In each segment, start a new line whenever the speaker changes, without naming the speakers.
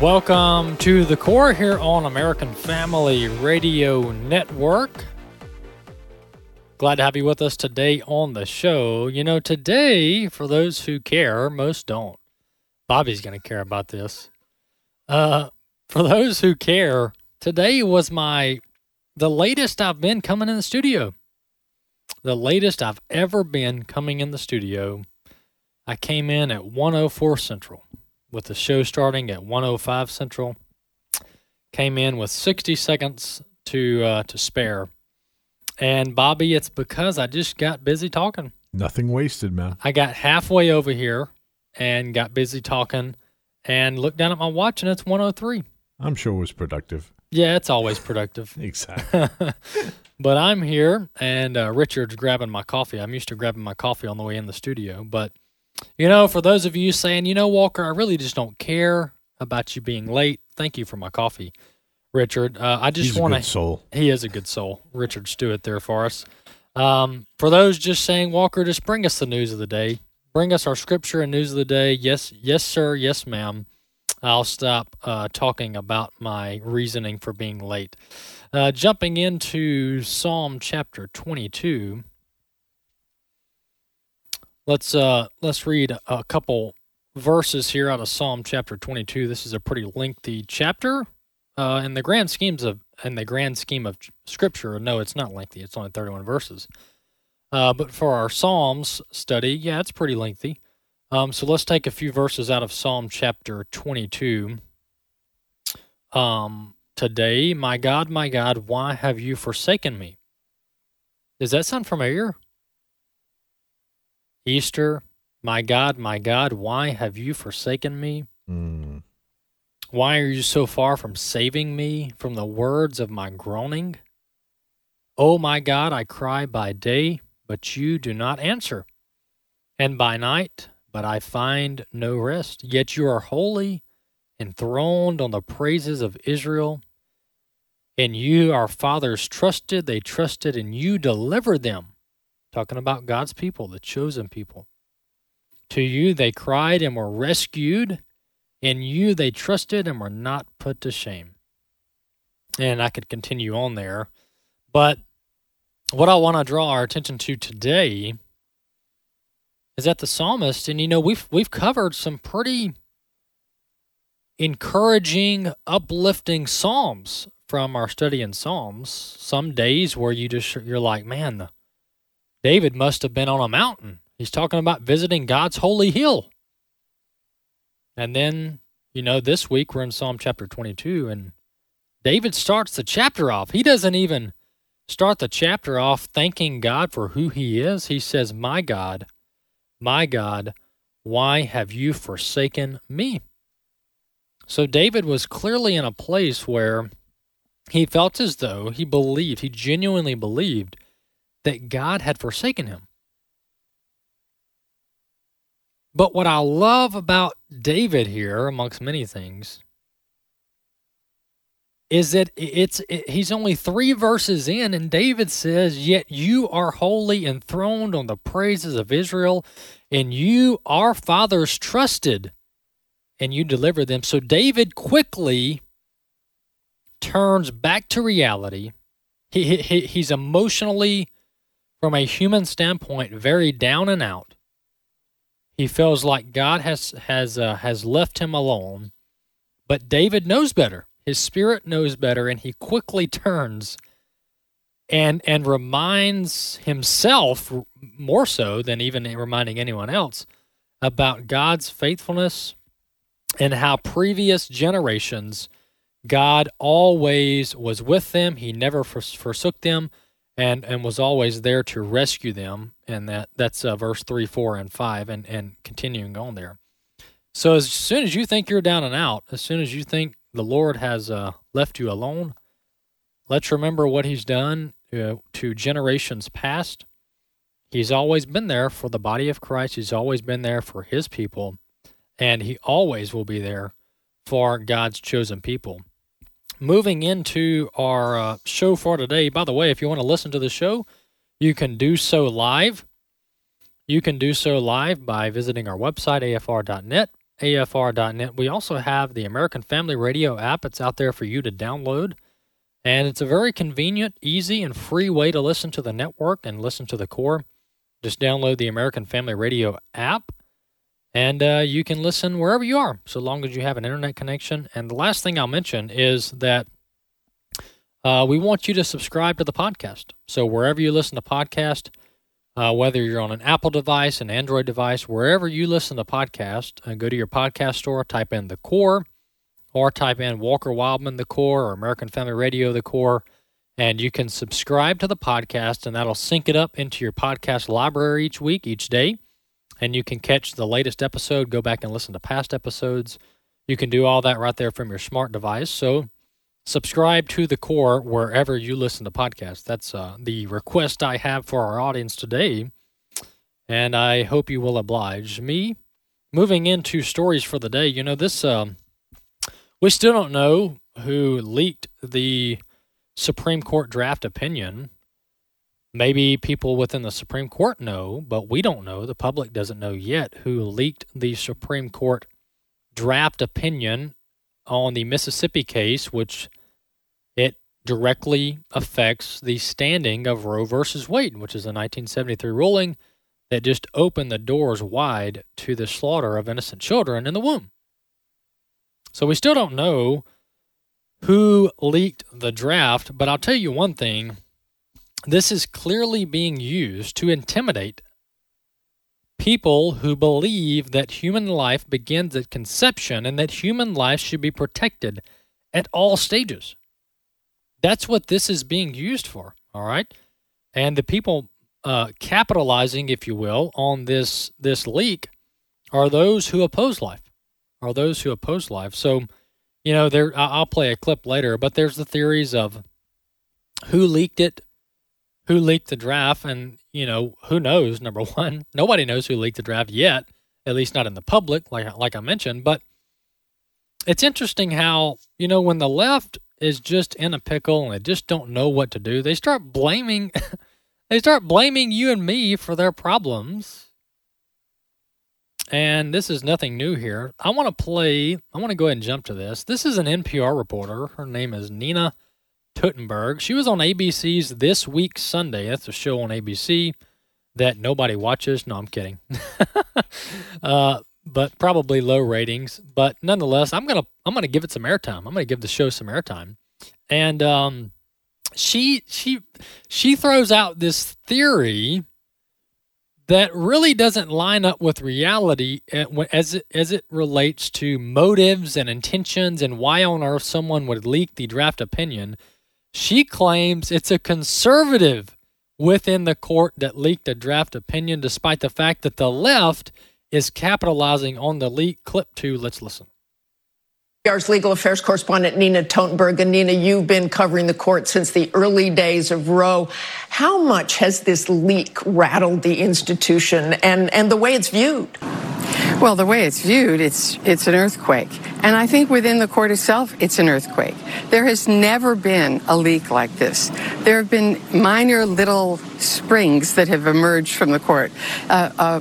Welcome to the core here on American Family Radio Network. Glad to have you with us today on the show. You know, today, for those who care, most don't. Bobby's going to care about this. Uh, for those who care, today was my the latest I've been coming in the studio. The latest I've ever been coming in the studio. I came in at 104 Central with the show starting at 105 Central. Came in with 60 seconds to uh, to spare. And Bobby, it's because I just got busy talking.
Nothing wasted, man.
I got halfway over here and got busy talking and looked down at my watch and it's 103.
I'm sure it was productive.
Yeah, it's always productive.
Exactly.
but I'm here and uh, Richard's grabbing my coffee. I'm used to grabbing my coffee on the way in the studio, but you know, for those of you saying, you know, Walker, I really just don't care about you being late. Thank you for my coffee, Richard. Uh, I just
He's a
want
good soul.
He is a good soul, Richard Stewart. There for us. Um, for those just saying, Walker, just bring us the news of the day. Bring us our scripture and news of the day. Yes, yes, sir. Yes, ma'am. I'll stop uh, talking about my reasoning for being late. Uh, jumping into Psalm chapter 22. Let's uh let's read a couple verses here out of Psalm chapter 22. This is a pretty lengthy chapter. Uh, in the grand schemes of in the grand scheme of scripture, no, it's not lengthy. It's only 31 verses. Uh, but for our Psalms study, yeah, it's pretty lengthy. Um, so let's take a few verses out of Psalm chapter 22. Um, today, my God, my God, why have you forsaken me? Does that sound familiar? Easter, my God, my God, why have you forsaken me?
Mm.
Why are you so far from saving me from the words of my groaning? O my God, I cry by day, but you do not answer, and by night, but I find no rest. Yet you are holy, enthroned on the praises of Israel. And you, our fathers, trusted, they trusted, and you delivered them. Talking about God's people, the chosen people. To you they cried and were rescued. In you they trusted and were not put to shame. And I could continue on there. But what I want to draw our attention to today is that the psalmist, and you know, we've we've covered some pretty encouraging, uplifting psalms from our study in Psalms. Some days where you just you're like, man, the David must have been on a mountain. He's talking about visiting God's holy hill. And then, you know, this week we're in Psalm chapter 22, and David starts the chapter off. He doesn't even start the chapter off thanking God for who he is. He says, My God, my God, why have you forsaken me? So David was clearly in a place where he felt as though he believed, he genuinely believed that God had forsaken him. But what I love about David here, amongst many things, is that it's it, he's only three verses in, and David says, "Yet you are holy, enthroned on the praises of Israel, and you, our fathers, trusted, and you delivered them." So David quickly turns back to reality. He, he he's emotionally, from a human standpoint, very down and out. He feels like God has has uh, has left him alone, but David knows better. His spirit knows better, and he quickly turns and and reminds himself more so than even reminding anyone else about God's faithfulness and how previous generations God always was with them. He never forsook them and and was always there to rescue them and that that's uh, verse 3 4 and 5 and and continuing on there So as soon as you think you're down and out, as soon as you think the Lord has uh, left you alone, let's remember what He's done uh, to generations past. He's always been there for the body of Christ. He's always been there for His people, and He always will be there for God's chosen people. Moving into our uh, show for today. By the way, if you want to listen to the show, you can do so live. You can do so live by visiting our website, afr.net afr.net. We also have the American Family Radio app. It's out there for you to download. And it's a very convenient, easy, and free way to listen to the network and listen to the core. Just download the American Family Radio app, and uh, you can listen wherever you are, so long as you have an internet connection. And the last thing I'll mention is that uh, we want you to subscribe to the podcast. So wherever you listen to podcast, uh, whether you're on an Apple device, an Android device, wherever you listen to podcast, uh, go to your podcast store, type in the core, or type in Walker Wildmon the core or American Family Radio the core, and you can subscribe to the podcast, and that'll sync it up into your podcast library each week, each day, and you can catch the latest episode, go back and listen to past episodes. You can do all that right there from your smart device. So subscribe to the core wherever you listen to podcasts. That's uh, the request I have for our audience today, and I hope you will oblige me. Moving into stories for the day, you know this. Uh, we still don't know who leaked the Supreme Court draft opinion. Maybe people within the Supreme Court know, but we don't know. The public doesn't know yet who leaked the Supreme Court draft opinion on the Mississippi case, which it directly affects the standing of Roe versus Wade, which is a 1973 ruling that just opened the doors wide to the slaughter of innocent children in the womb. So we still don't know who leaked the draft, but I'll tell you one thing this is clearly being used to intimidate people who believe that human life begins at conception and that human life should be protected at all stages. That's what this is being used for. All right. And the people uh, capitalizing, if you will, on this this leak are those who oppose life. Are those who oppose life. So, you know, there. I'll play a clip later, but there's the theories of who leaked it, who leaked the draft, and you know, who knows? Number one, nobody knows who leaked the draft yet. At least not in the public, like like I mentioned. But it's interesting how you know when the left is just in a pickle and they just don't know what to do. They start blaming they start blaming you and me for their problems. And this is nothing new here. I want to play, I want to go ahead and jump to this. This is an NPR reporter. Her name is Nina Totenberg. She was on ABC's This Week Sunday. That's a show on ABC that nobody watches. No, I'm kidding. uh, but probably low ratings. But nonetheless, I'm gonna I'm gonna give it some airtime. I'm gonna give the show some airtime, and um, she she she throws out this theory that really doesn't line up with reality eh, as it, as it relates to motives and intentions and why on earth someone would leak the draft opinion. She claims it's a conservative within the court that leaked a draft opinion, despite the fact that the left is capitalizing on the leak. Clip two, let's listen.
NPR's legal affairs correspondent Nina Totenberg. And Nina, you've been covering the court since the early days of Roe. How much has this leak rattled the institution and, and the way it's viewed?
Well, the way it's viewed, it's it's an earthquake. And I think within the court itself, it's an earthquake. There has never been a leak like this. There have been minor little springs that have emerged from the court. Uh, uh,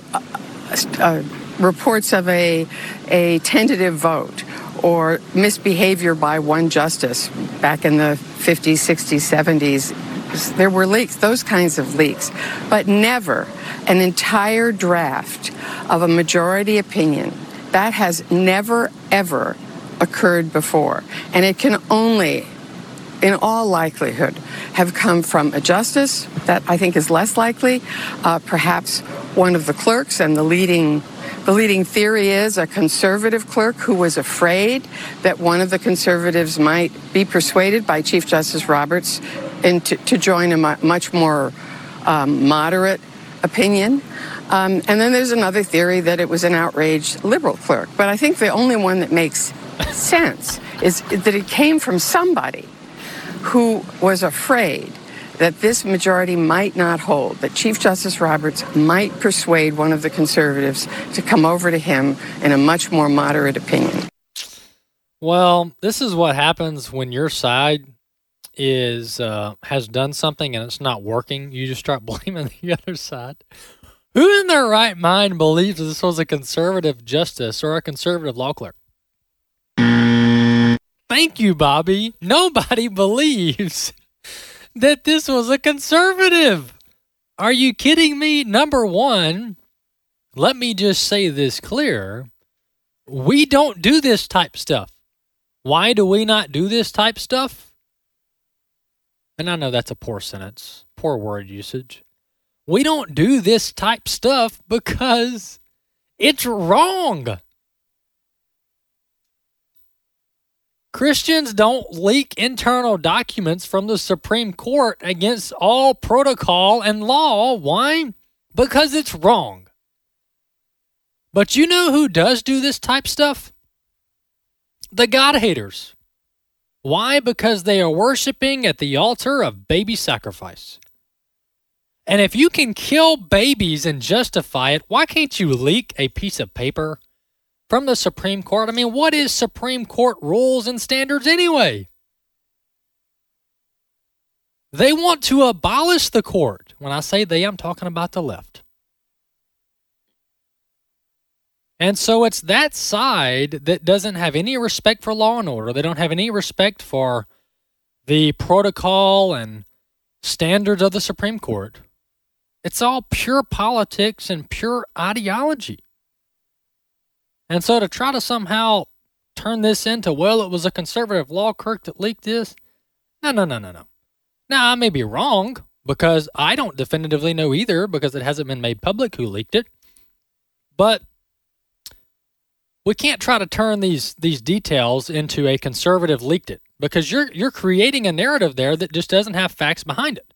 uh, reports of a, a tentative vote or misbehavior by one justice back in the 50s, 60s, 70s. There were leaks, those kinds of leaks, but never an entire draft of a majority opinion. That has never, ever occurred before. And it can only, in all likelihood, have come from a justice. That I think is less likely. Uh, perhaps one of the clerks and the leading the leading theory is a conservative clerk who was afraid that one of the conservatives might be persuaded by Chief Justice Roberts into, to join a much more um, moderate opinion. Um, and then there's another theory that it was an outraged liberal clerk. But I think the only one that makes sense is that it came from somebody who was afraid that this majority might not hold, that Chief Justice Roberts might persuade one of the conservatives to come over to him in a much more moderate opinion.
Well, this is what happens when your side is uh, has done something and it's not working. You just start blaming the other side. Who in their right mind believes this was a conservative justice or a conservative law clerk? Thank you, Bobby. Nobody believes that this was a conservative. Are you kidding me? Number one, let me just say this clear. We don't do this type stuff. Why do we not do this type stuff? And I know that's a poor sentence, poor word usage. We don't do this type stuff because it's wrong. Christians don't leak internal documents from the Supreme Court against all protocol and law. Why? Because it's wrong. But you know who does do this type stuff? The God haters. Why? Because they are worshiping at the altar of baby sacrifice. And if you can kill babies and justify it, why can't you leak a piece of paper from the Supreme Court? I mean, what is Supreme Court rules and standards anyway? They want to abolish the court. When I say they, I'm talking about the left. And so it's that side that doesn't have any respect for law and order. They don't have any respect for the protocol and standards of the Supreme Court. It's all pure politics and pure ideology. And so to try to somehow turn this into, well, it was a conservative law clerk that leaked this, no, no, no, no, no. Now, I may be wrong because I don't definitively know either because it hasn't been made public who leaked it. But we can't try to turn these these details into a conservative leaked it because you're you're creating a narrative there that just doesn't have facts behind it.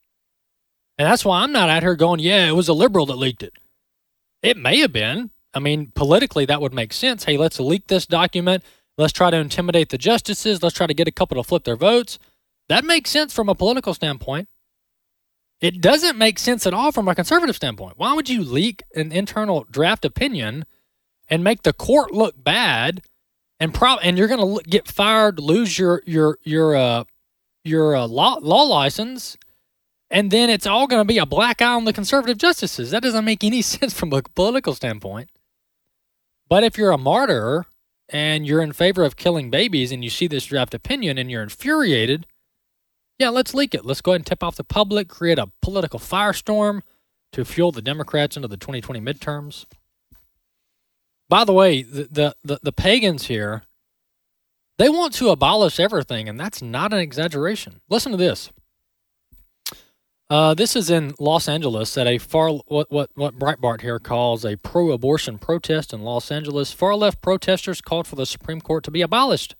And that's why I'm not out here going, yeah, it was a liberal that leaked it. It may have been. I mean, politically that would make sense. Hey, let's leak this document. Let's try to intimidate the justices. Let's try to get a couple to flip their votes. That makes sense from a political standpoint. It doesn't make sense at all from a conservative standpoint. Why would you leak an internal draft opinion and make the court look bad, and pro- and you're going to get fired, lose your your your uh your uh, law law license, and then it's all going to be a black eye on the conservative justices. That doesn't make any sense from a political standpoint. But if you're a martyr and you're in favor of killing babies and you see this draft opinion and you're infuriated, yeah, let's leak it. Let's go ahead and tip off the public, create a political firestorm to fuel the Democrats into the 2020 midterms. By the way, the, the, the, the pagans here, they want to abolish everything, and that's not an exaggeration. Listen to this. Uh, this is in Los Angeles at a far what what what Breitbart here calls a pro-abortion protest in Los Angeles. Far left protesters called for the Supreme Court to be abolished.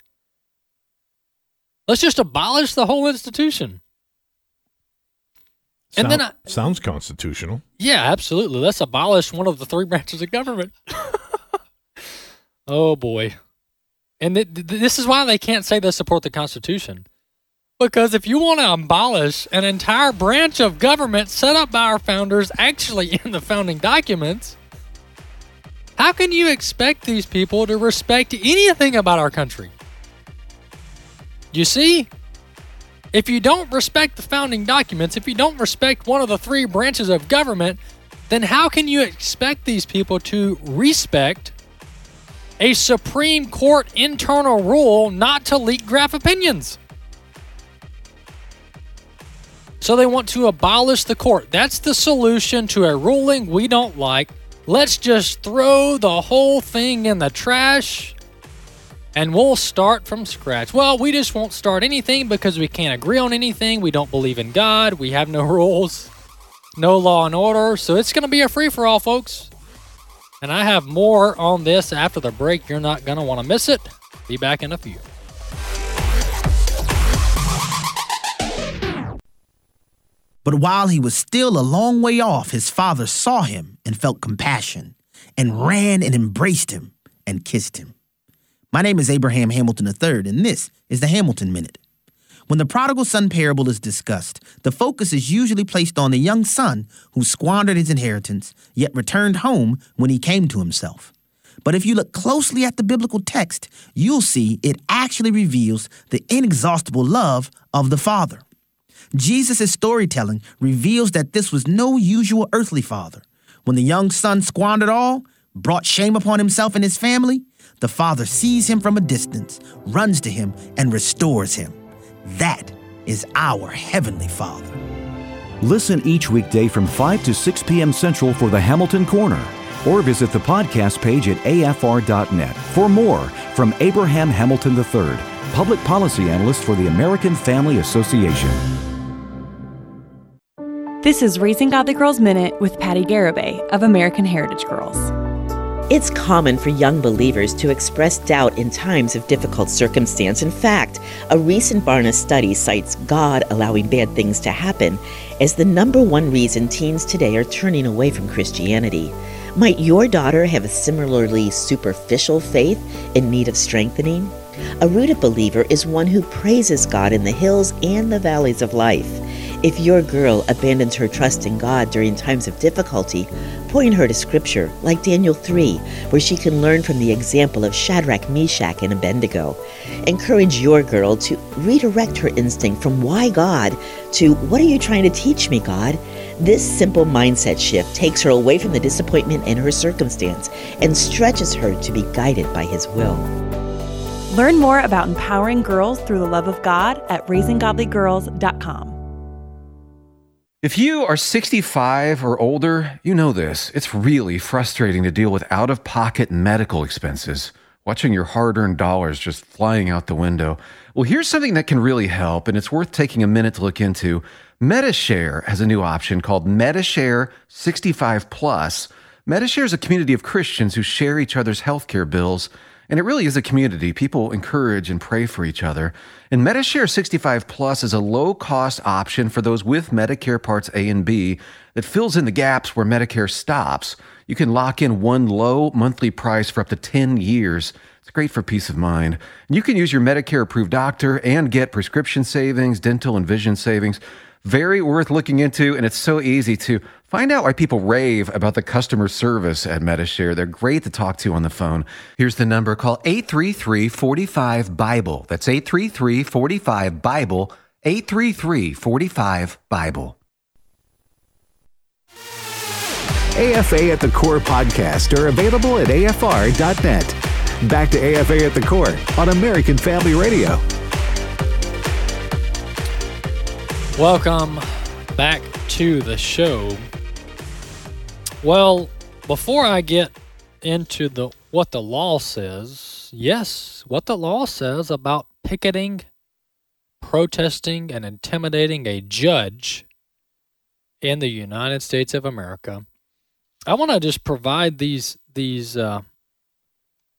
Let's just abolish the whole institution. And then I,
sounds constitutional.
yeah, absolutely. Let's abolish one of the three branches of government. oh boy. And th- th- this is why they can't say they support the Constitution. Because if you want to abolish an entire branch of government set up by our founders, actually in the founding documents, how can you expect these people to respect anything about our country? You see, if you don't respect the founding documents, if you don't respect one of the three branches of government, then how can you expect these people to respect a Supreme Court internal rule not to leak graph opinions? So they want to abolish the court. That's the solution to a ruling we don't like. Let's just throw the whole thing in the trash and we'll start from scratch. Well, we just won't start anything because we can't agree on anything. We don't believe in God. We have no rules, no law and order. So it's going to be a free for all, folks. And I have more on this after the break. You're not going to want to miss it. Be back in a few.
But while he was still a long way off, his father saw him and felt compassion and ran and embraced him and kissed him. My name is Abraham Hamilton III, and this is the Hamilton Minute. When the prodigal son parable is discussed, the focus is usually placed on the young son who squandered his inheritance, yet returned home when he came to himself. But if you look closely at the biblical text, you'll see it actually reveals the inexhaustible love of the Father. Jesus' storytelling reveals that this was no usual earthly father. When the young son squandered all, brought shame upon himself and his family, the father sees him from a distance, runs to him, and restores him. That is our Heavenly Father.
Listen each weekday from 5 to 6 p.m. Central for the Hamilton Corner, or visit the podcast page at afr.net for more from Abraham Hamilton III, Public Policy Analyst for the American Family Association.
This is Raising Godly Girls Minute with Patti Garibay of American Heritage Girls.
It's common for young believers to express doubt in times of difficult circumstance. In fact, a recent Barna study cites God allowing bad things to happen as the number one reason teens today are turning away from Christianity. Might your daughter have a similarly superficial faith in need of strengthening? A rooted believer is one who praises God in the hills and the valleys of life. If your girl abandons her trust in God during times of difficulty, point her to Scripture, like Daniel 3, where she can learn from the example of Shadrach, Meshach, and Abednego. Encourage your girl to redirect her instinct from why God to what are you trying to teach me, God? This simple mindset shift takes her away from the disappointment in her circumstance and stretches her to be guided by His will.
Learn more about empowering girls through the love of God at raisinggodlygirls.com.
If you are 65 or older, you know this. It's really frustrating to deal with out of pocket medical expenses, watching your hard earned dollars just flying out the window. Well, here's something that can really help, and it's worth taking a minute to look into. Medi-Share has a new option called Medi-Share 65 Plus. Medi-Share is a community of Christians who share each other's healthcare bills and it really is a community. People encourage and pray for each other. And Medi-Share 65 Plus is a low cost option for those with Medicare Parts A and B that fills in the gaps where Medicare stops. You can lock in one low monthly price for up to 10 years. It's great for peace of mind. And you can use your Medicare approved doctor and get prescription savings, dental and vision savings. Very worth looking into, and it's so easy to find out why people rave about the customer service at Medi-Share. They're great to talk to on the phone. Here's the number call 833 45 Bible. That's 833 45 Bible. 833 45 Bible.
AFA at the Core podcast are available at afr.net. Back to AFA at the Core on American Family Radio.
Welcome back to the show. Well, before I get into the what the law says, yes, what the law says about picketing, protesting, and intimidating a judge in the United States of America, I want to just provide these these uh,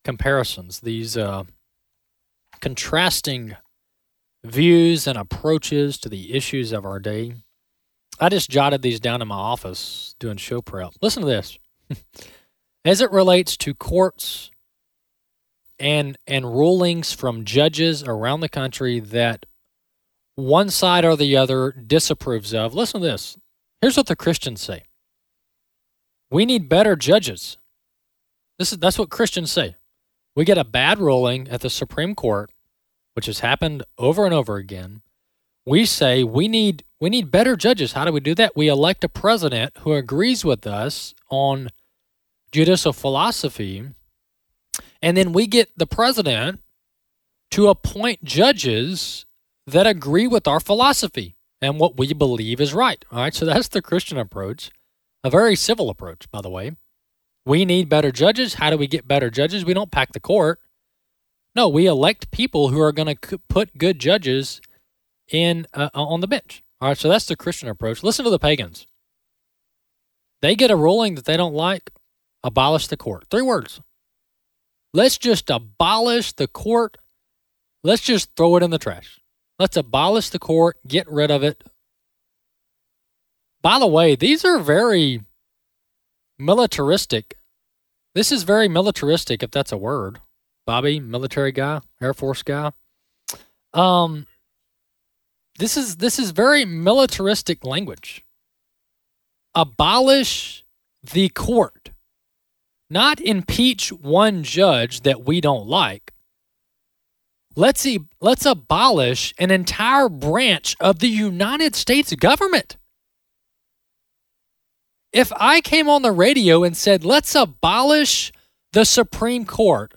comparisons, these uh, contrasting views and approaches to the issues of our day. I just jotted these down in my office doing show prep. Listen to this. As it relates to courts and and rulings from judges around the country that one side or the other disapproves of. Listen to this. Here's what the Christians say. We need better judges. This is that's what Christians say. We get a bad ruling at the Supreme Court which has happened over and over again, we say we need we need better judges. How do we do that? We elect a president who agrees with us on judicial philosophy, and then we get the president to appoint judges that agree with our philosophy and what we believe is right. All right, so that's the Christian approach, a very civil approach, by the way. We need better judges. How do we get better judges? We don't pack the court. No, we elect people who are going to put good judges in uh, on the bench. All right, so that's the Christian approach. Listen to the pagans. They get a ruling that they don't like, abolish the court. Three words. Let's just abolish the court. Let's just throw it in the trash. Let's abolish the court, get rid of it. By the way, these are very militaristic. This is very militaristic, if that's a word. Bobby, military guy, Air Force guy. Um, this is this is very militaristic language. Abolish the court, not impeach one judge that we don't like. Let's let's abolish an entire branch of the United States government. If I came on the radio and said, "Let's abolish the Supreme Court,"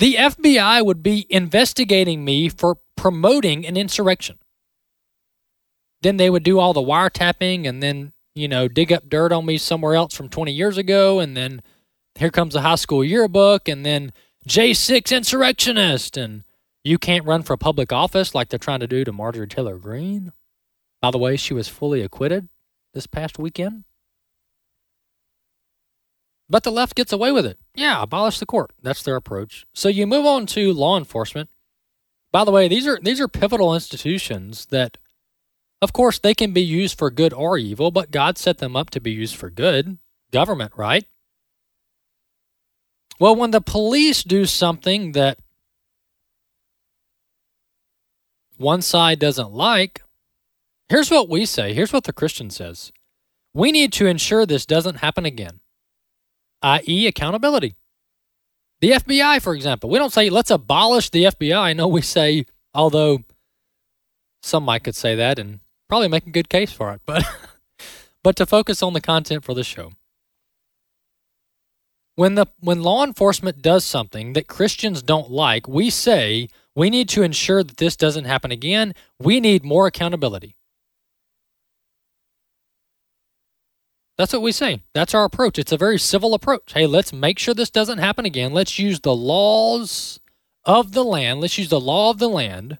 the FBI would be investigating me for promoting an insurrection. Then they would do all the wiretapping and then, you know, dig up dirt on me somewhere else from 20 years ago. And then here comes the high school yearbook. And then J6 insurrectionist. And you can't run for public office like they're trying to do to Marjorie Taylor Greene. By the way, she was fully acquitted this past weekend. But the left gets away with it. Yeah, abolish the court. That's their approach. So you move on to law enforcement. By the way, these are these are pivotal institutions that of course they can be used for good or evil, but God set them up to be used for good. Government, right? Well, when the police do something that one side doesn't like, here's what we say. Here's what the Christian says. We need to ensure this doesn't happen again, i.e., accountability. The FBI, for example, we don't say let's abolish the FBI. No, we say, although some might could say that and probably make a good case for it, but but to focus on the content for the show. When the when law enforcement does something that Christians don't like, we say we need to ensure that this doesn't happen again. We need more accountability. That's what we say. That's our approach. It's a very civil approach. Hey, let's make sure this doesn't happen again. Let's use the laws of the land. Let's use the law of the land.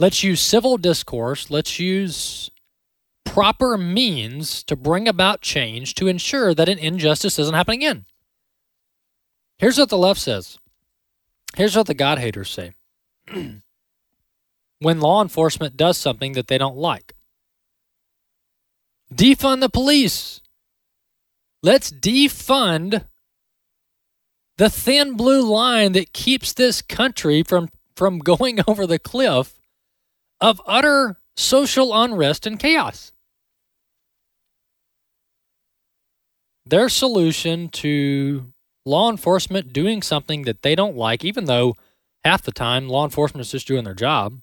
Let's use civil discourse. Let's use proper means to bring about change to ensure that an injustice doesn't happen again. Here's what the left says. Here's what the God haters say. when law enforcement does something that they don't like, defund the police. Let's defund the thin blue line that keeps this country from, from going over the cliff of utter social unrest and chaos. Their solution to law enforcement doing something that they don't like, even though half the time law enforcement is just doing their job,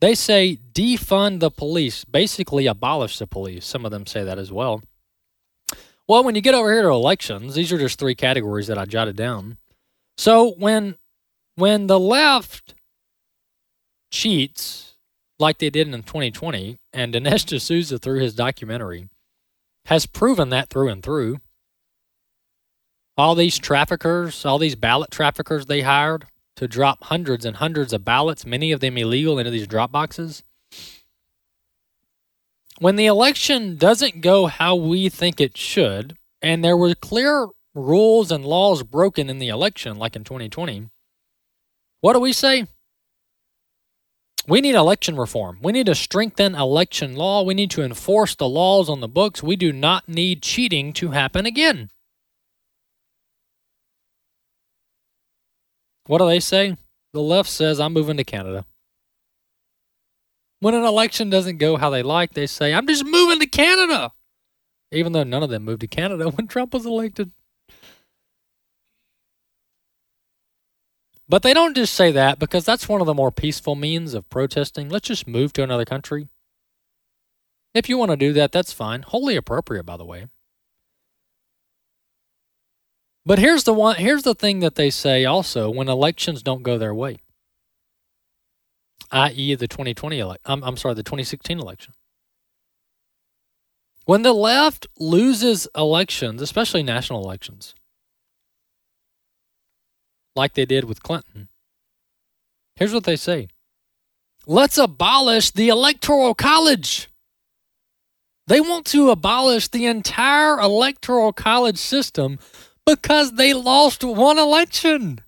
they say defund the police, basically abolish the police. Some of them say that as well. Well, when you get over here to elections, these are just three categories that I jotted down. So when when the left cheats like they did in 2020, and Dinesh D'Souza through his documentary has proven that through and through. All these traffickers, all these ballot traffickers they hired, to drop hundreds and hundreds of ballots, many of them illegal, into these drop boxes. When the election doesn't go how we think it should, and there were clear rules and laws broken in the election, like in 2020, what do we say? We need election reform. We need to strengthen election law. We need to enforce the laws on the books. We do not need cheating to happen again. What do they say? The left says, I'm moving to Canada. When an election doesn't go how they like, they say, I'm just moving to Canada. Even though none of them moved to Canada when Trump was elected. But they don't just say that because that's one of the more peaceful means of protesting. Let's just move to another country. If you want to do that, that's fine. Wholly appropriate, by the way. But here's the one here's the thing that they say also when elections don't go their way. i.e. the 2020 elect I'm, I'm sorry, the 2016 election. When the left loses elections, especially national elections, like they did with Clinton, here's what they say Let's abolish the Electoral College. They want to abolish the entire Electoral College system because they lost one election.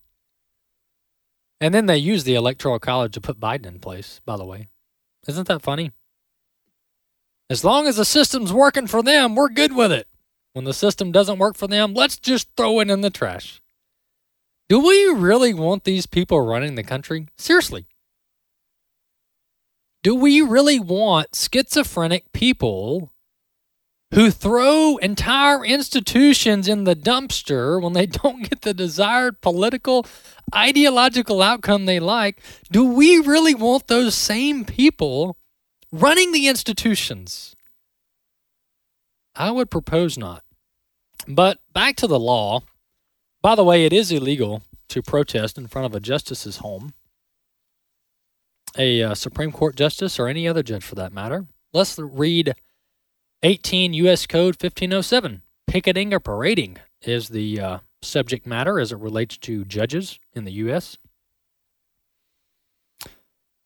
And then they used the Electoral College to put Biden in place, by the way. Isn't that funny? As long as the system's working for them, we're good with it. When the system doesn't work for them, let's just throw it in the trash. Do we really want these people running the country? Seriously. Do we really want schizophrenic people who throw entire institutions in the dumpster when they don't get the desired political, ideological outcome they like? Do we really want those same people running the institutions? I would propose not. But back to the law. By the way, it is illegal to protest in front of a justice's home, a uh, Supreme Court justice, or any other judge for that matter. Let's read 18 U.S. Code 1507. Picketing or parading is the uh, subject matter as it relates to judges in the U.S.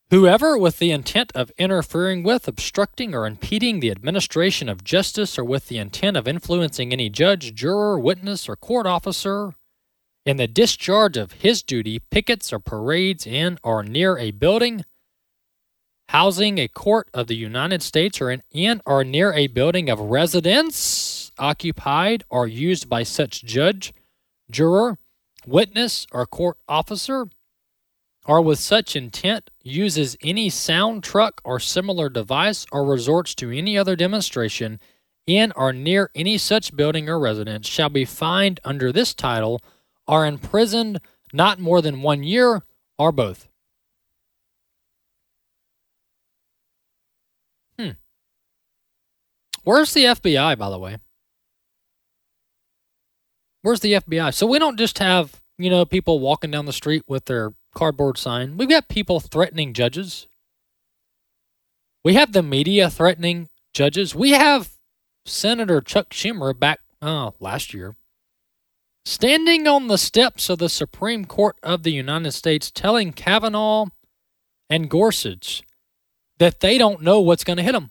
Whoever, with the intent of interfering with, obstructing, or impeding the administration of justice, or with the intent of influencing any judge, juror, witness, or court officer in the discharge of his duty, pickets or parades in or near a building, housing a court of the United States, or in, or near a building of residence occupied or used by such judge, juror, witness, or court officer or with such intent uses any sound truck or similar device or resorts to any other demonstration in or near any such building or residence shall be fined under this title or imprisoned not more than one year or both. Hmm. Where's the FBI, by the way? Where's the FBI? So we don't just have, you know, people walking down the street with their cardboard sign. We've got people threatening judges. We have the media threatening judges. We have Senator Chuck Schumer back oh, last year standing on the steps of the Supreme Court of the United States telling Kavanaugh and Gorsuch that they don't know what's going to hit them.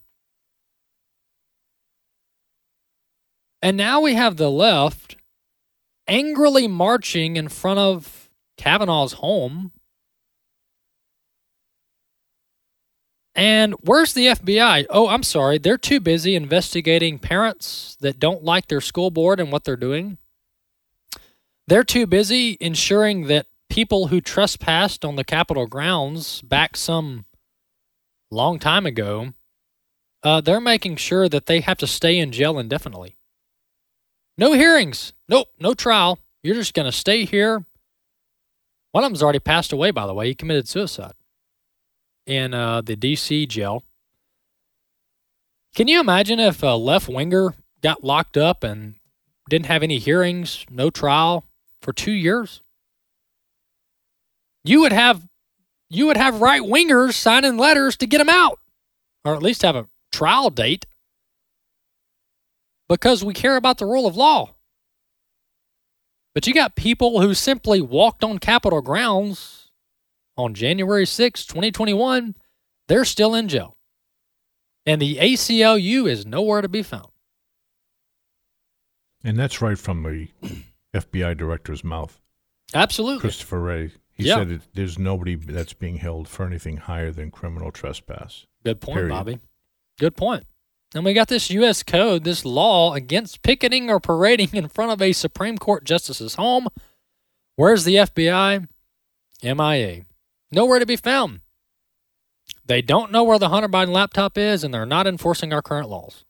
And now we have the left angrily marching in front of Kavanaugh's home And where's the FBI? Oh, I'm sorry. They're too busy investigating parents that don't like their school board and what they're doing. They're too busy ensuring that people who trespassed on the Capitol grounds back some long time ago, uh, they're making sure that they have to stay in jail indefinitely. No hearings. Nope, no trial. You're just going to stay here. One of them's already passed away, by the way. He committed suicide in uh, the DC jail. Can you imagine if a left winger got locked up and didn't have any hearings, no trial for two years? You would have you would have right wingers signing letters to get him out, or at least have a trial date, because we care about the rule of law. But you got people who simply walked on Capitol grounds on January 6, 2021, they're still in jail. And the ACLU is nowhere to be found.
And that's right from the FBI director's mouth.
Absolutely.
Christopher Wray. He
Yeah.
said it, there's nobody that's being held for anything higher than criminal trespass.
Good point,
Period.
Bobby. Good point. And we got this U.S. code, this law against picketing or parading in front of a Supreme Court justice's home. Where's the FBI? MIA. Nowhere to be found. They don't know where the Hunter Biden laptop is, and they're not enforcing our current laws.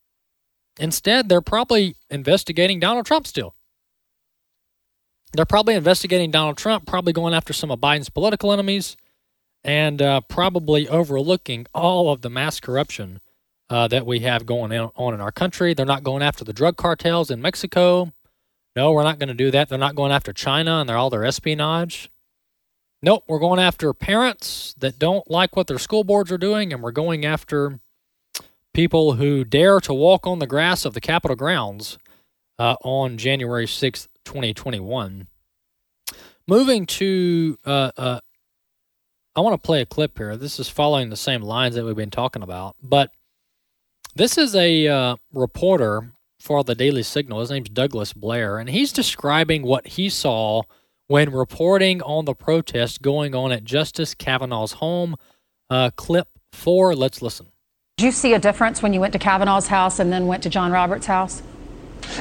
Instead, they're probably investigating Donald Trump still. They're probably investigating Donald Trump, probably going after some of Biden's political enemies, and uh, probably overlooking all of the mass corruption uh, that we have going on in our country. They're not going after the drug cartels in Mexico. No, we're not going to do that. They're not going after China and they're all their espionage. Nope, we're going after parents that don't like what their school boards are doing, and we're going after people who dare to walk on the grass of the Capitol grounds uh, on January 6th, 2021. Moving to, uh, uh, I want to play a clip here. This is following the same lines that we've been talking about, but this is a uh, reporter for the Daily Signal. His name's Douglas Blair, and he's describing what he saw when reporting on the protest going on at Justice Kavanaugh's home. Uh, clip four, let's listen.
Did you see a difference when you went to Kavanaugh's house and then went to John Roberts' house?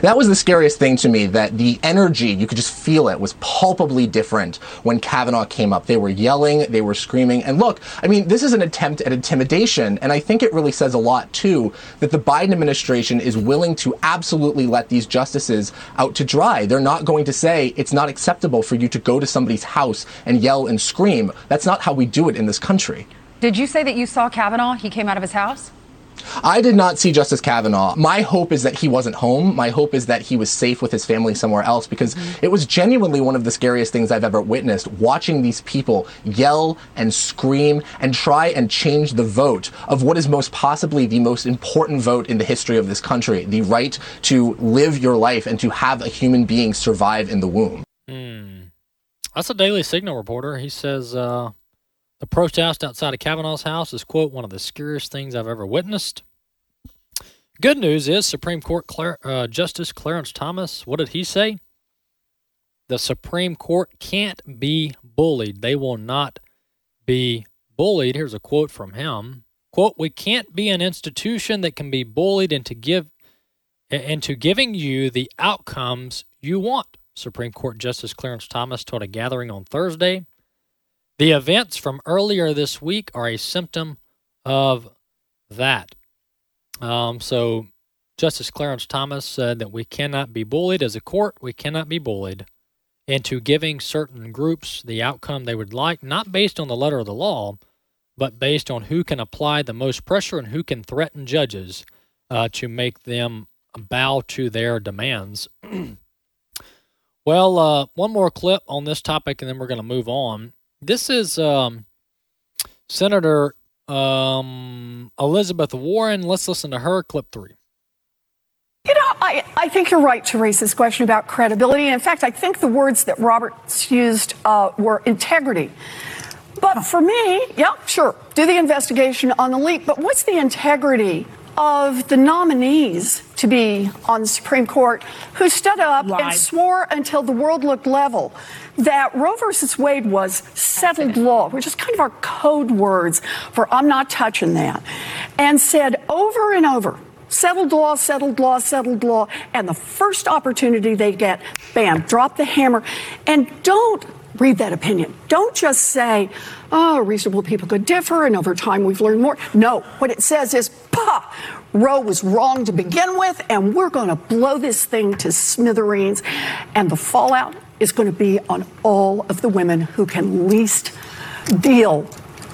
That was the scariest thing to me, that the energy, you could just feel it, was palpably different when Kavanaugh came up. They were yelling, they were screaming. And look, I mean, this is an attempt at intimidation. And I think it really says a lot, too, that the Biden administration is willing to absolutely let these justices out to dry. They're not going to say it's not acceptable for you to go to somebody's house and yell and scream. That's not how we do it in this country.
Did you say that you saw Kavanaugh? He came out of his house?
I did not see Justice Kavanaugh. My hope is that he wasn't home. My hope is that he was safe with his family somewhere else because it was genuinely one of the scariest things I've ever witnessed watching these people yell and scream and try and change the vote of what is most possibly the most important vote in the history of this country the right to live your life and to have a human being survive in the womb.
Hmm. That's a Daily Signal reporter. He says, uh, the protest outside of Kavanaugh's house is, quote, one of the scariest things I've ever witnessed. Good news is Supreme Court uh, Justice Clarence Thomas, what did he say? The Supreme Court can't be bullied. They will not be bullied. Here's a quote from him. Quote, we can't be an institution that can be bullied into give into giving you the outcomes you want. Supreme Court Justice Clarence Thomas told a gathering on Thursday. The events from earlier this week are a symptom of that. Um, so, Justice Clarence Thomas said that we cannot be bullied as a court. We cannot be bullied into giving certain groups the outcome they would like, not based on the letter of the law, but based on who can apply the most pressure and who can threaten judges uh, to make them bow to their demands. well, uh, one more clip on this topic, and then we're going to move on. This is um, Senator um, Elizabeth Warren. Let's listen to her clip three.
You know, I, I think you're right to raise this question about credibility. And in fact, I think the words that Roberts used uh, were integrity. But for me, yeah, sure, do the investigation on the leak. But what's the integrity of the nominees to be on the Supreme Court who stood up Lied. and swore until the world looked level that Roe versus Wade was settled law, which is kind of our code words for I'm not touching that, and said over and over, settled law, settled law, settled law, and the first opportunity they get, bam, drop the hammer, and don't read that opinion. Don't just say, oh, reasonable people could differ, and over time we've learned more. No, what it says is, pah, Roe was wrong to begin with, and we're going to blow this thing to smithereens. And the fallout is going to be on all of the women who can least deal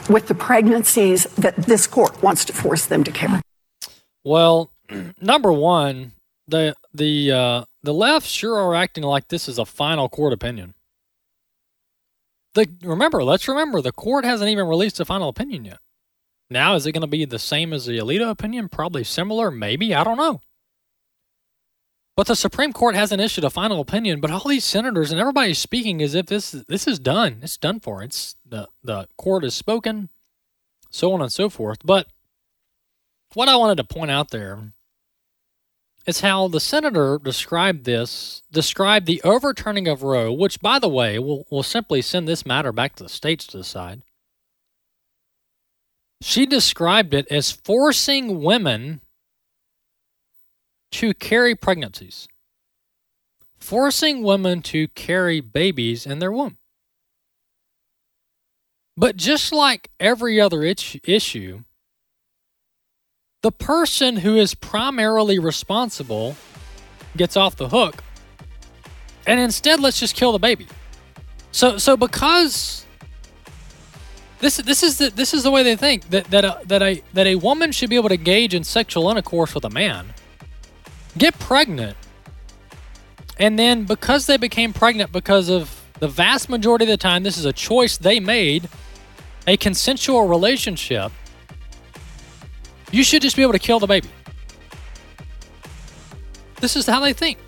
with the pregnancies that this court wants to force them to carry.
Well, number one, the the uh, the left sure are acting like this is a final court opinion. The remember, let's remember the court hasn't even released a final opinion yet. Now, is it going to be the same as the Alito opinion? Probably similar, maybe. I don't know. But the Supreme Court hasn't issued a final opinion. But all these senators and everybody's speaking as if this this is done. It's done for. It's the the court has spoken, so on and so forth. But what I wanted to point out there is how the senator described this, described the overturning of Roe, which, by the way, will will simply send this matter back to the states to decide. She described it as forcing women to carry pregnancies, forcing women to carry babies in their womb. But just like every other issue, the person who is primarily responsible gets off the hook. And instead, let's just kill the baby. So, so because this this is the this is the way they think that that a, that a that a woman should be able to engage in sexual intercourse with a man, get pregnant, and then because they became pregnant because of the vast majority of the time this is a choice they made, a consensual relationship. You should just be able to kill the baby. This is how they think.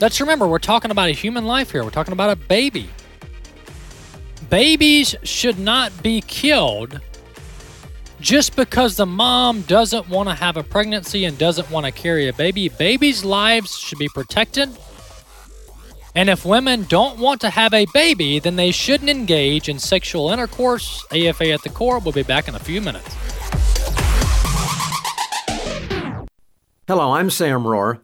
Let's remember, we're talking about a human life here. We're talking about a baby. Babies should not be killed just because the mom doesn't want to have a pregnancy and doesn't want to carry a baby. Babies' lives should be protected. And if women don't want to have a baby, then they shouldn't engage in sexual intercourse. AFA at the core. We'll be back in a few minutes.
Hello, I'm Sam Rohrer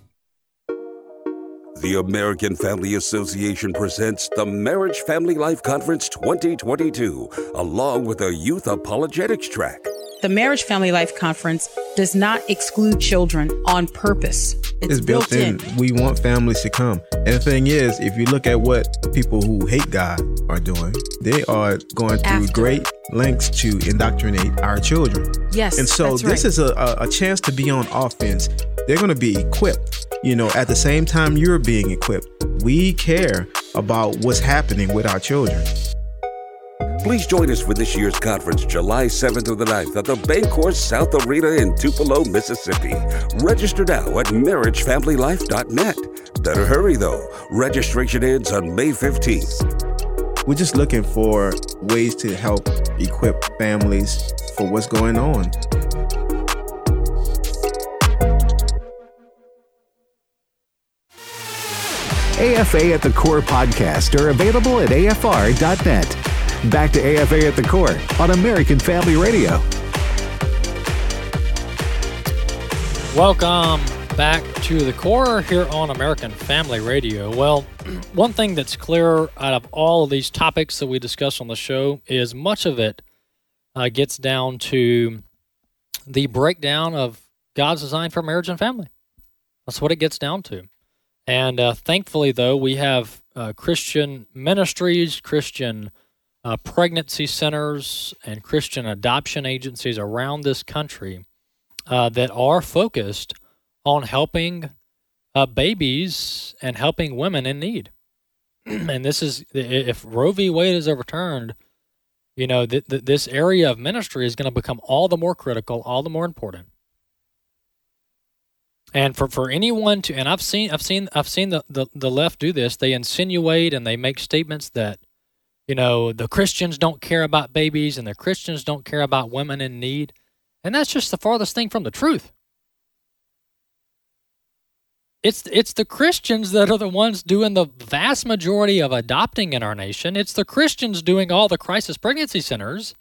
The American Family Association presents the Marriage Family Life Conference 2022, along with a youth apologetics track.
The Marriage Family Life Conference does not exclude children on purpose. It's,
it's built, built in. in. We want families to come. And the thing is, if you look at what people who hate God are doing, they are going through After. great lengths to indoctrinate our children.
Yes.
And so this
right.
is a, a, a chance to be on offense. They're going to be equipped you know, at the same time you're being equipped, we care about what's happening with our children.
Please join us for this year's conference, July 7th through the 9th at the Bancorp South Arena in Tupelo, Mississippi. Register now at marriagefamilylife.net. Better hurry though. Registration ends on May 15th.
We're just looking for ways to help equip families for what's going on.
AFA at the Core podcast are available at afr.net. Back to AFA at the Core on American Family Radio.
Welcome back to the core here on American Family Radio. Well, one thing that's clear out of all of these topics that we discuss on the show is much of it uh, gets down to the breakdown of God's design for marriage and family. That's what it gets down to. And uh, thankfully, though, we have uh, Christian ministries, Christian uh, pregnancy centers, and Christian adoption agencies around this country uh, that are focused on helping uh, babies and helping women in need. and this is, if Roe v. Wade is overturned, you know, th- th- this area of ministry is going to become all the more critical, all the more important. And for, for anyone to and I've seen I've seen I've seen the, the, the left do this. They insinuate and they make statements that, you know, the Christians don't care about babies and the Christians don't care about women in need. And that's just the farthest thing from the truth. It's it's the Christians that are the ones doing the vast majority of adopting in our nation. It's the Christians doing all the crisis pregnancy centers.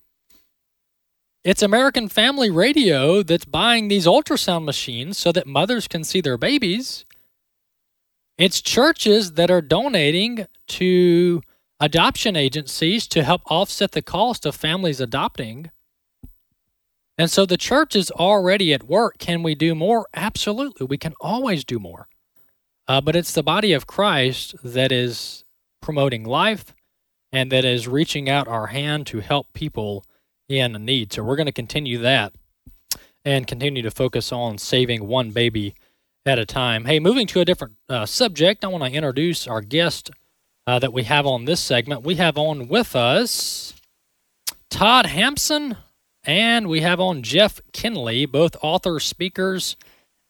It's American Family Radio that's buying these ultrasound machines so that mothers can see their babies. It's churches that are donating to adoption agencies to help offset the cost of families adopting. And so the church is already at work. Can we do more? Absolutely. We can always do more. Uh, but it's the body of Christ that is promoting life and that is reaching out our hand to help people in the need. So we're going to continue that and continue to focus on saving one baby at a time. Hey, moving to a different uh, subject, I want to introduce our guest uh, that we have on this segment. We have on with us Todd Hampson, and we have on Jeff Kinley, both authors, speakers,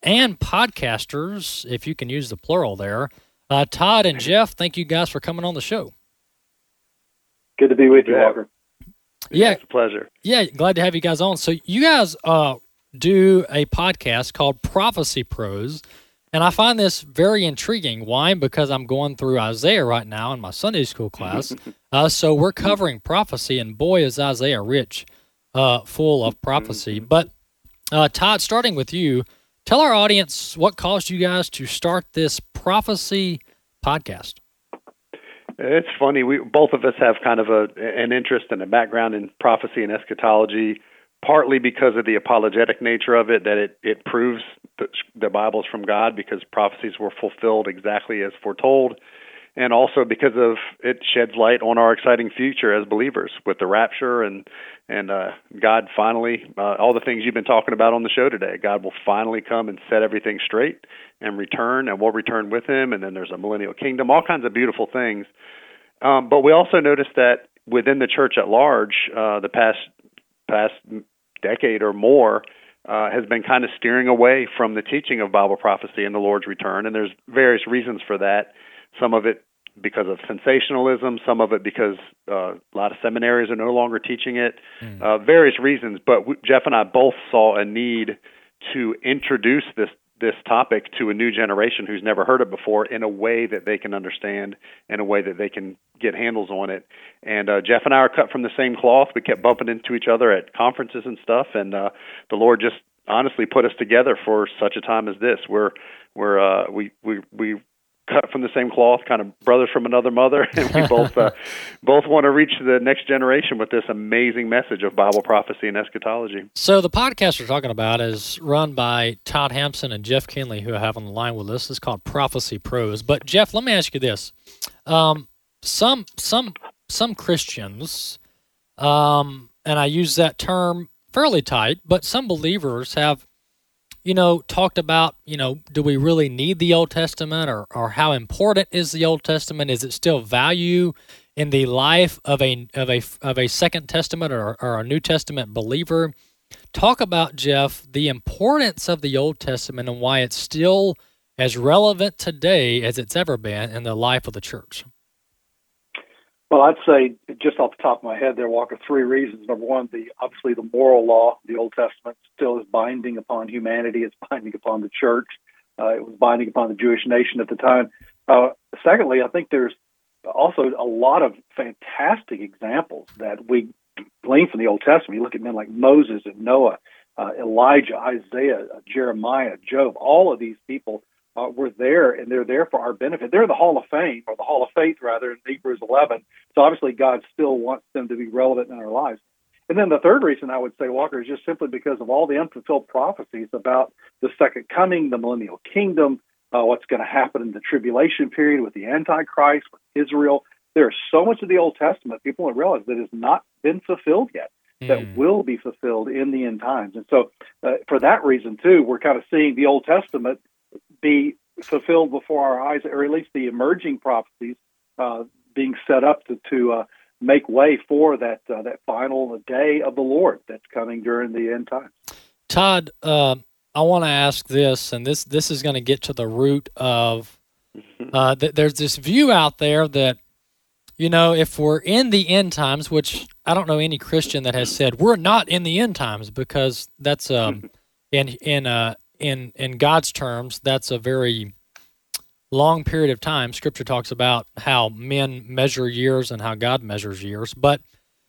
and podcasters, if you can use the plural there. Uh, Todd and Jeff, thank you guys for coming on the show.
Good to be with you, Walker.
Yeah,
it's a pleasure.
Yeah, glad to have you guys on. So you guys uh, do a podcast called Prophecy Pros, and I find this very intriguing. Why? Because I'm going through Isaiah right now in my Sunday school class. uh, so we're covering prophecy, and boy, is Isaiah rich, uh, full of prophecy.
Mm-hmm.
But uh, Todd, starting with you, tell our audience what caused you guys to start this prophecy podcast.
It's funny. We both of us have kind of a an interest and a background in prophecy and eschatology, partly because of the apologetic nature of it, that it it proves that the Bible's from God because prophecies were fulfilled exactly as foretold, and also because of it sheds light on our exciting future as believers with the rapture and and uh, God finally uh, all the things you've been talking about on the show today. God will finally come and set everything straight and return, and we'll return with Him. And then there's a millennial kingdom, all kinds of beautiful things. Um, but we also noticed that within the church at large, uh, the past past decade or more uh, has been kind of steering away from the teaching of Bible prophecy and the Lord's return. And there's various reasons for that. Some of it because of sensationalism, some of it because uh, a lot of seminaries are no longer teaching it. Mm. Uh, various reasons, but we, Jeff and I both saw a need to introduce this this topic to a new generation who's never heard it before in a way that they can understand, in a way that they can get handles on it. And uh, Jeff and I are cut from the same cloth. We kept bumping into each other at conferences and stuff, and uh, the Lord just honestly put us together for such a time as this. We're we're uh, we we we cut from the same cloth, kind of brothers from another mother, and we both uh, both want to reach the next generation with this amazing message of Bible prophecy and eschatology.
So the podcast we're talking about is run by Todd Hampson and Jeff Kinley, who I have on the line with us. It's called Prophecy Pros. But Jeff, let me ask you this: um, some some some Christians, um, and I use that term fairly tight, but some believers have you know, talked about, you know, do we really need the Old Testament or, or how important is the Old Testament? Is it still value in the life of a of a of a Second Testament or, or a New Testament believer? Talk about Jeff the importance of the Old Testament and why it's still as relevant today as it's ever been in the life of the church.
Well, I'd say just off the top of my head, there, Walker, three reasons. Number one, the obviously the moral law, the Old Testament, still is binding upon humanity. It's binding upon the church. Uh, it was binding upon the Jewish nation at the time. Uh, secondly, I think there's also a lot of fantastic examples that we glean from the Old Testament. You look at men like Moses and Noah, uh, Elijah, Isaiah, Jeremiah, Job. All of these people uh, were there, and they're there for our benefit. They're in the Hall of Fame, or the Hall of Faith, rather, in Hebrews 11. So obviously, God still wants them to be relevant in our lives. And then the third reason I would say, Walker, is just simply because of all the unfulfilled prophecies about the second coming, the millennial kingdom, uh, what's going to happen in the tribulation period with the Antichrist, with Israel. There's so much of the Old Testament people don't realize that has not been fulfilled yet, that will be fulfilled in the end times. And so, uh, for that reason, too, we're kind of seeing the Old Testament be fulfilled before our eyes, or at least the emerging prophecies uh, being set up to, to uh, make way for that uh, that final day of the Lord that's coming during the end times.
Todd, uh, I want to ask this, and this this is going to get to the root of. Uh, th- there's this view out there that, you know, if we're in the end times, which I don't know any Christian that has said we're not in the end times, because that's um, in in uh, in in God's terms, that's a very long period of time. Scripture talks about how men measure years and how God measures years. But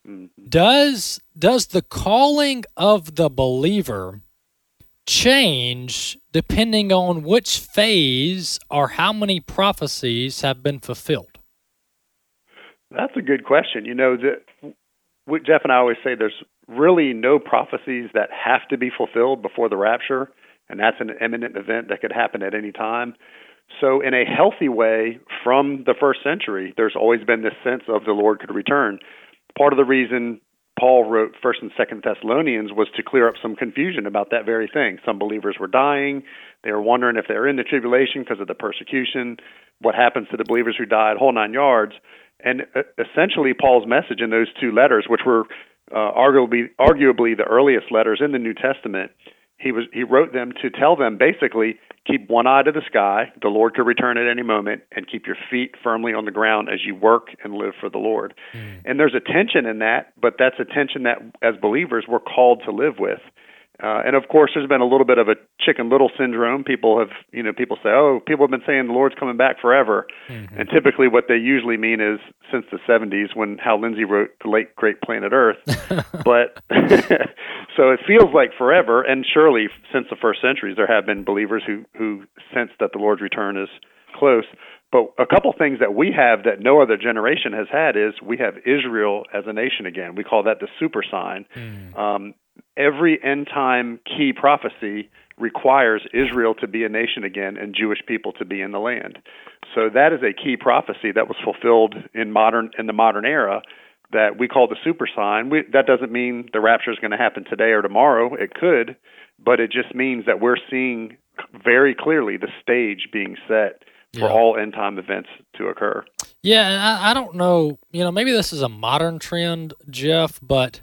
mm-hmm. does does the calling of the believer change depending on which phase or how many prophecies have been fulfilled?
That's a good question. You know, that Jeff and I always say there's really no prophecies that have to be fulfilled before the rapture and that's an imminent event that could happen at any time. So, in a healthy way, from the first century, there's always been this sense of the Lord could return. Part of the reason Paul wrote First and Second Thessalonians was to clear up some confusion about that very thing. Some believers were dying; they were wondering if they're in the tribulation because of the persecution. What happens to the believers who died? Whole nine yards. And uh, essentially, Paul's message in those two letters, which were uh, arguably arguably the earliest letters in the New Testament, he was he wrote them to tell them basically keep one eye to the sky. The lord could return at any moment and keep your feet firmly on the ground as you work and live for the lord. Mm. and there's a tension in that but that's a tension that as believers we're called to live with uh, and of course, there's been a little bit of a Chicken Little syndrome. People have, you know, people say, "Oh, people have been saying the Lord's coming back forever," mm-hmm. and typically what they usually mean is since the '70s when Hal Lindsey wrote the late great Planet Earth. but so it feels like forever, and surely since the first centuries there have been believers who who sense that the Lord's return is close. But a couple things that we have that no other generation has had is we have Israel as a nation again. We call that the super sign. Mm. Um, every end time key prophecy requires Israel to be a nation again and Jewish people to be in the land. So that is a key prophecy that was fulfilled in modern in the modern era that we call the super sign. We, that doesn't mean the rapture is going to happen today or tomorrow. It could, but it just means that we're seeing very clearly the stage being set for yeah. all end time events to occur.
Yeah, and I, I don't know. You know, maybe this is a modern trend, Jeff, but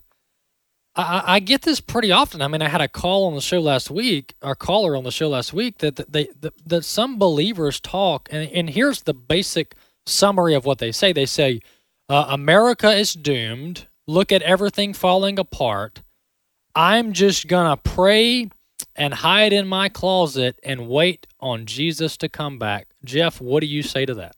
I, I, get this pretty often. I mean, I had a call on the show last week, our caller on the show last week, that, that they that, that some believers talk, and, and here's the basic summary of what they say. They say, uh, "America is doomed. Look at everything falling apart. I'm just gonna pray and hide in my closet and wait on Jesus to come back." Jeff, what do you say to that?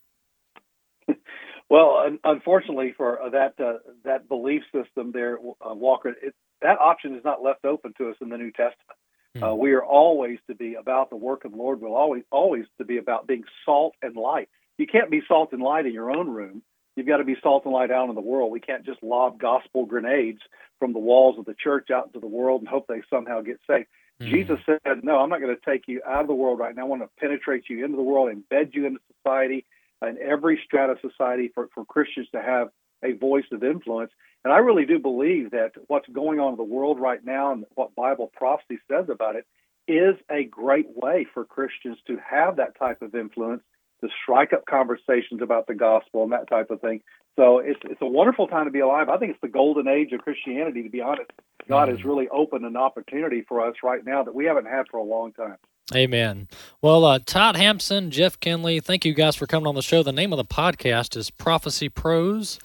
Well, unfortunately for that uh, that belief system, there, uh, Walker, it, that option is not left open to us in the New Testament. Mm-hmm. Uh, we are always to be about the work of the Lord. We'll always always to be about being salt and light. You can't be salt and light in your own room. You've got to be salt and light out in the world. We can't just lob gospel grenades from the walls of the church out into the world and hope they somehow get saved. Mm-hmm. Jesus said, "No, I'm not going to take you out of the world right now. I want to penetrate you into the world, embed you into society, and every strata of society for, for Christians to have a voice of influence." And I really do believe that what's going on in the world right now and what Bible prophecy says about it is a great way for Christians to have that type of influence, to strike up conversations about the gospel and that type of thing. So it's it's a wonderful time to be alive. I think it's the golden age of Christianity, to be honest. God has really opened an opportunity for us right now that we haven't had for a long time.
Amen. Well, uh, Todd Hampson, Jeff Kinley, thank you guys for coming on the show. The name of the podcast is Prophecy Pros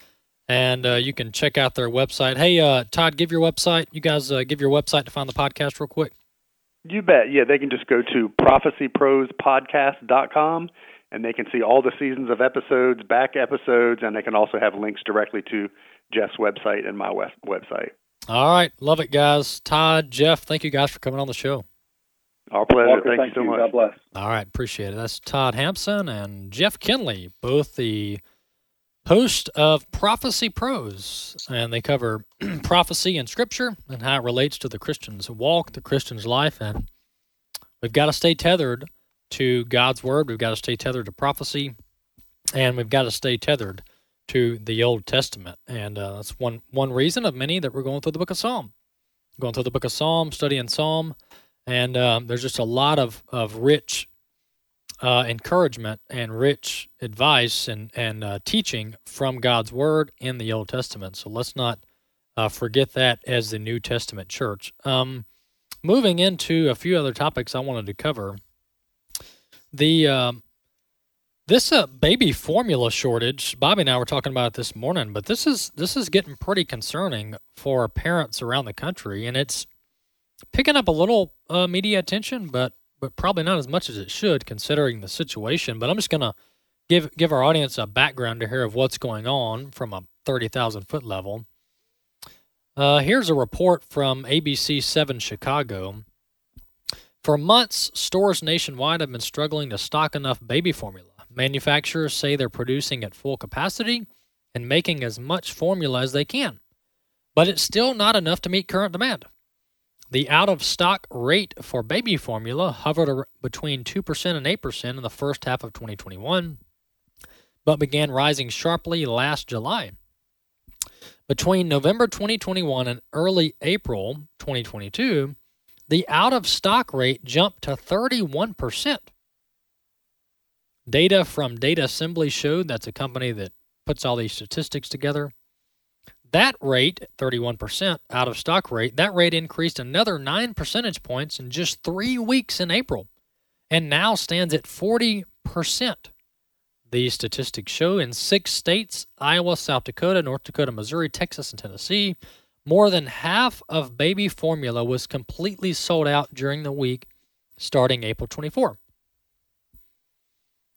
and uh, you can check out their website. Hey, uh, Todd, give your website. You guys uh, give your website to find the podcast real quick.
You bet. Yeah, they can just go to prophecyprospodcast.com and they can see all the seasons of episodes, back episodes, and they can also have links directly to Jeff's website and my website.
All right. Love it, guys. Todd, Jeff, thank you guys for coming on the show.
Our pleasure. Walker, thank, thank, you so you. much.
God bless.
All right. Appreciate it. That's Todd Hampson and Jeff Kinley, both the host of Prophecy Pros, and they cover prophecy and scripture and how it relates to the Christian's walk, the Christian's life, and we've got to stay tethered to God's word. We've got to stay tethered to prophecy, and we've got to stay tethered to the Old Testament. And uh, that's one one reason of many that we're going through the Book of Psalm, going through the Book of Psalm, studying Psalm, and um, there's just a lot of of rich uh, encouragement and rich advice and and uh, teaching from God's Word in the Old Testament. So let's not uh, forget that as the New Testament church. Um, moving into a few other topics I wanted to cover. The um, this uh, baby formula shortage. Bobby and I were talking about it this morning, but this is this is getting pretty concerning for parents around the country, and it's picking up a little uh, media attention, but but probably not as much as it should considering the situation. But I'm just gonna give give our audience a background to hear of what's going on from a thirty thousand foot level. Uh, here's a report from ABC Seven Chicago. For months, stores nationwide have been struggling to stock enough baby formula. Manufacturers say they're producing at full capacity and making as much formula as they can, but it's still not enough to meet current demand. The out of stock rate for baby formula hovered between 2% and 8% in the first half of 2021, but began rising sharply last July. Between November 2021 and early April 2022, the out of stock rate jumped to 31%. Data from Datasembly showed that's a company that puts all these statistics together. That rate, 31% out of stock rate, that rate increased another 9 percentage points in just three weeks in April and now stands at 40%. These statistics show in six states Iowa, South Dakota, North Dakota, Missouri, Texas, and Tennessee more than half of baby formula was completely sold out during the week starting April 24.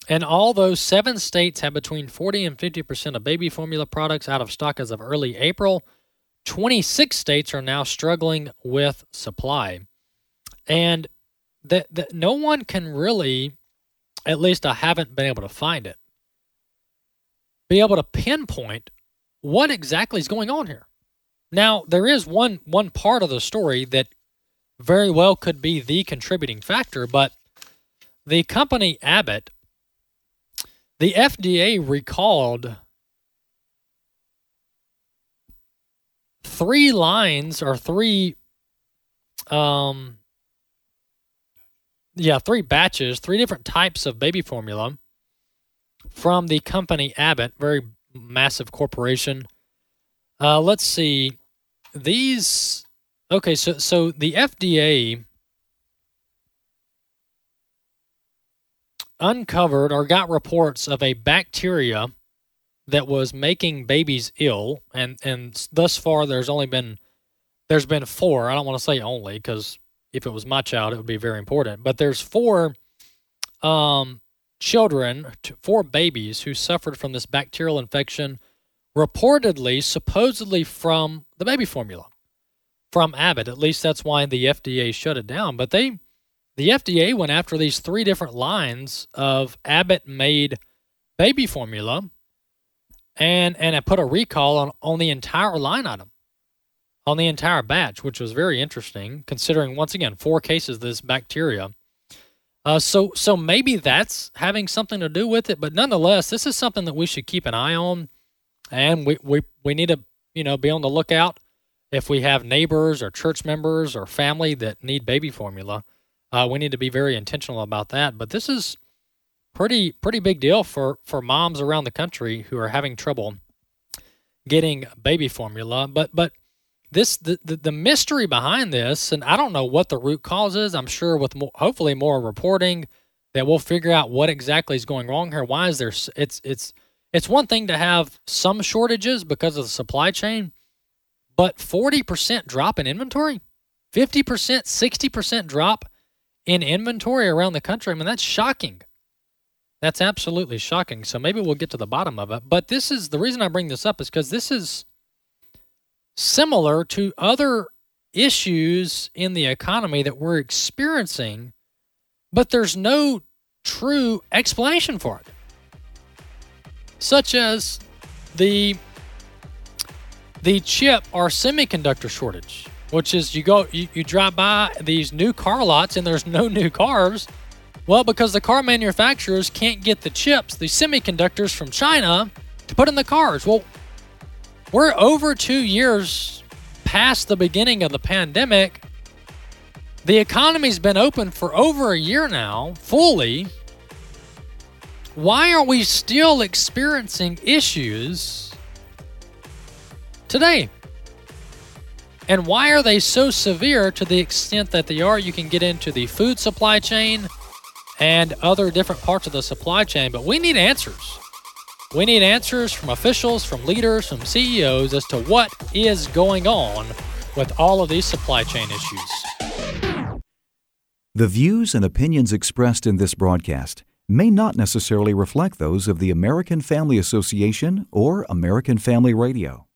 And although seven states have between 40 and 50% of baby formula products out of stock as of early April, 26 states are now struggling with supply. And that, that no one can really, at least I haven't been able to find it, be able to pinpoint what exactly is going on here. Now, there is one one part of the story that very well could be the contributing factor, but the company Abbott, the FDA recalled three lines or three um yeah, three batches, three different types of baby formula from the company Abbott, very massive corporation. Uh, let's see. These okay, so so the FDA uncovered or got reports of a bacteria that was making babies ill, and and thus far there's only been there's been four. I don't want to say only because if it was my child, it would be very important. But there's four um, children, four babies who suffered from this bacterial infection reportedly, supposedly from the baby formula from Abbott. At least that's why the FDA shut it down. But they, the FDA went after these three different lines of Abbott made baby formula, and and I put a recall on on the entire line item, on the entire batch, which was very interesting considering once again four cases of this bacteria. Uh, so so maybe that's having something to do with it, but nonetheless, this is something that we should keep an eye on and we, we, we need to you know be on the lookout if we have neighbors or church members or family that need baby formula uh, we need to be very intentional about that but this is pretty pretty big deal for for moms around the country who are having trouble getting baby formula but but this the, the, the mystery behind this and i don't know what the root cause is. I'm sure with more, hopefully more reporting that we'll figure out what exactly is going wrong here. Why is there it's it's it's one thing to have some shortages because of the supply chain, but 40% drop in inventory, 50%, 60% drop in inventory around the country. I mean, that's shocking. That's absolutely shocking. So maybe we'll get to the bottom of it. But this is the reason I bring this up is because this is similar to other issues in the economy that we're experiencing, but there's no true explanation for it such as the the chip or semiconductor shortage, which is you go you, you drive by these new car lots and there's no new cars. Well, because the car manufacturers can't get the chips, the semiconductors from China to put in the cars. Well, we're over two years past the beginning of the pandemic. The economy's been open for over a year now, fully. Why are we still experiencing issues today? And why are they so severe to the extent that they are? You can get into the food supply chain and other different parts of the supply chain, but we need answers. We need answers from officials, from leaders, from CEOs as to what is going on with all of these supply chain issues.
The views and opinions expressed in this broadcast may not necessarily reflect those of the American Family Association or American Family Radio.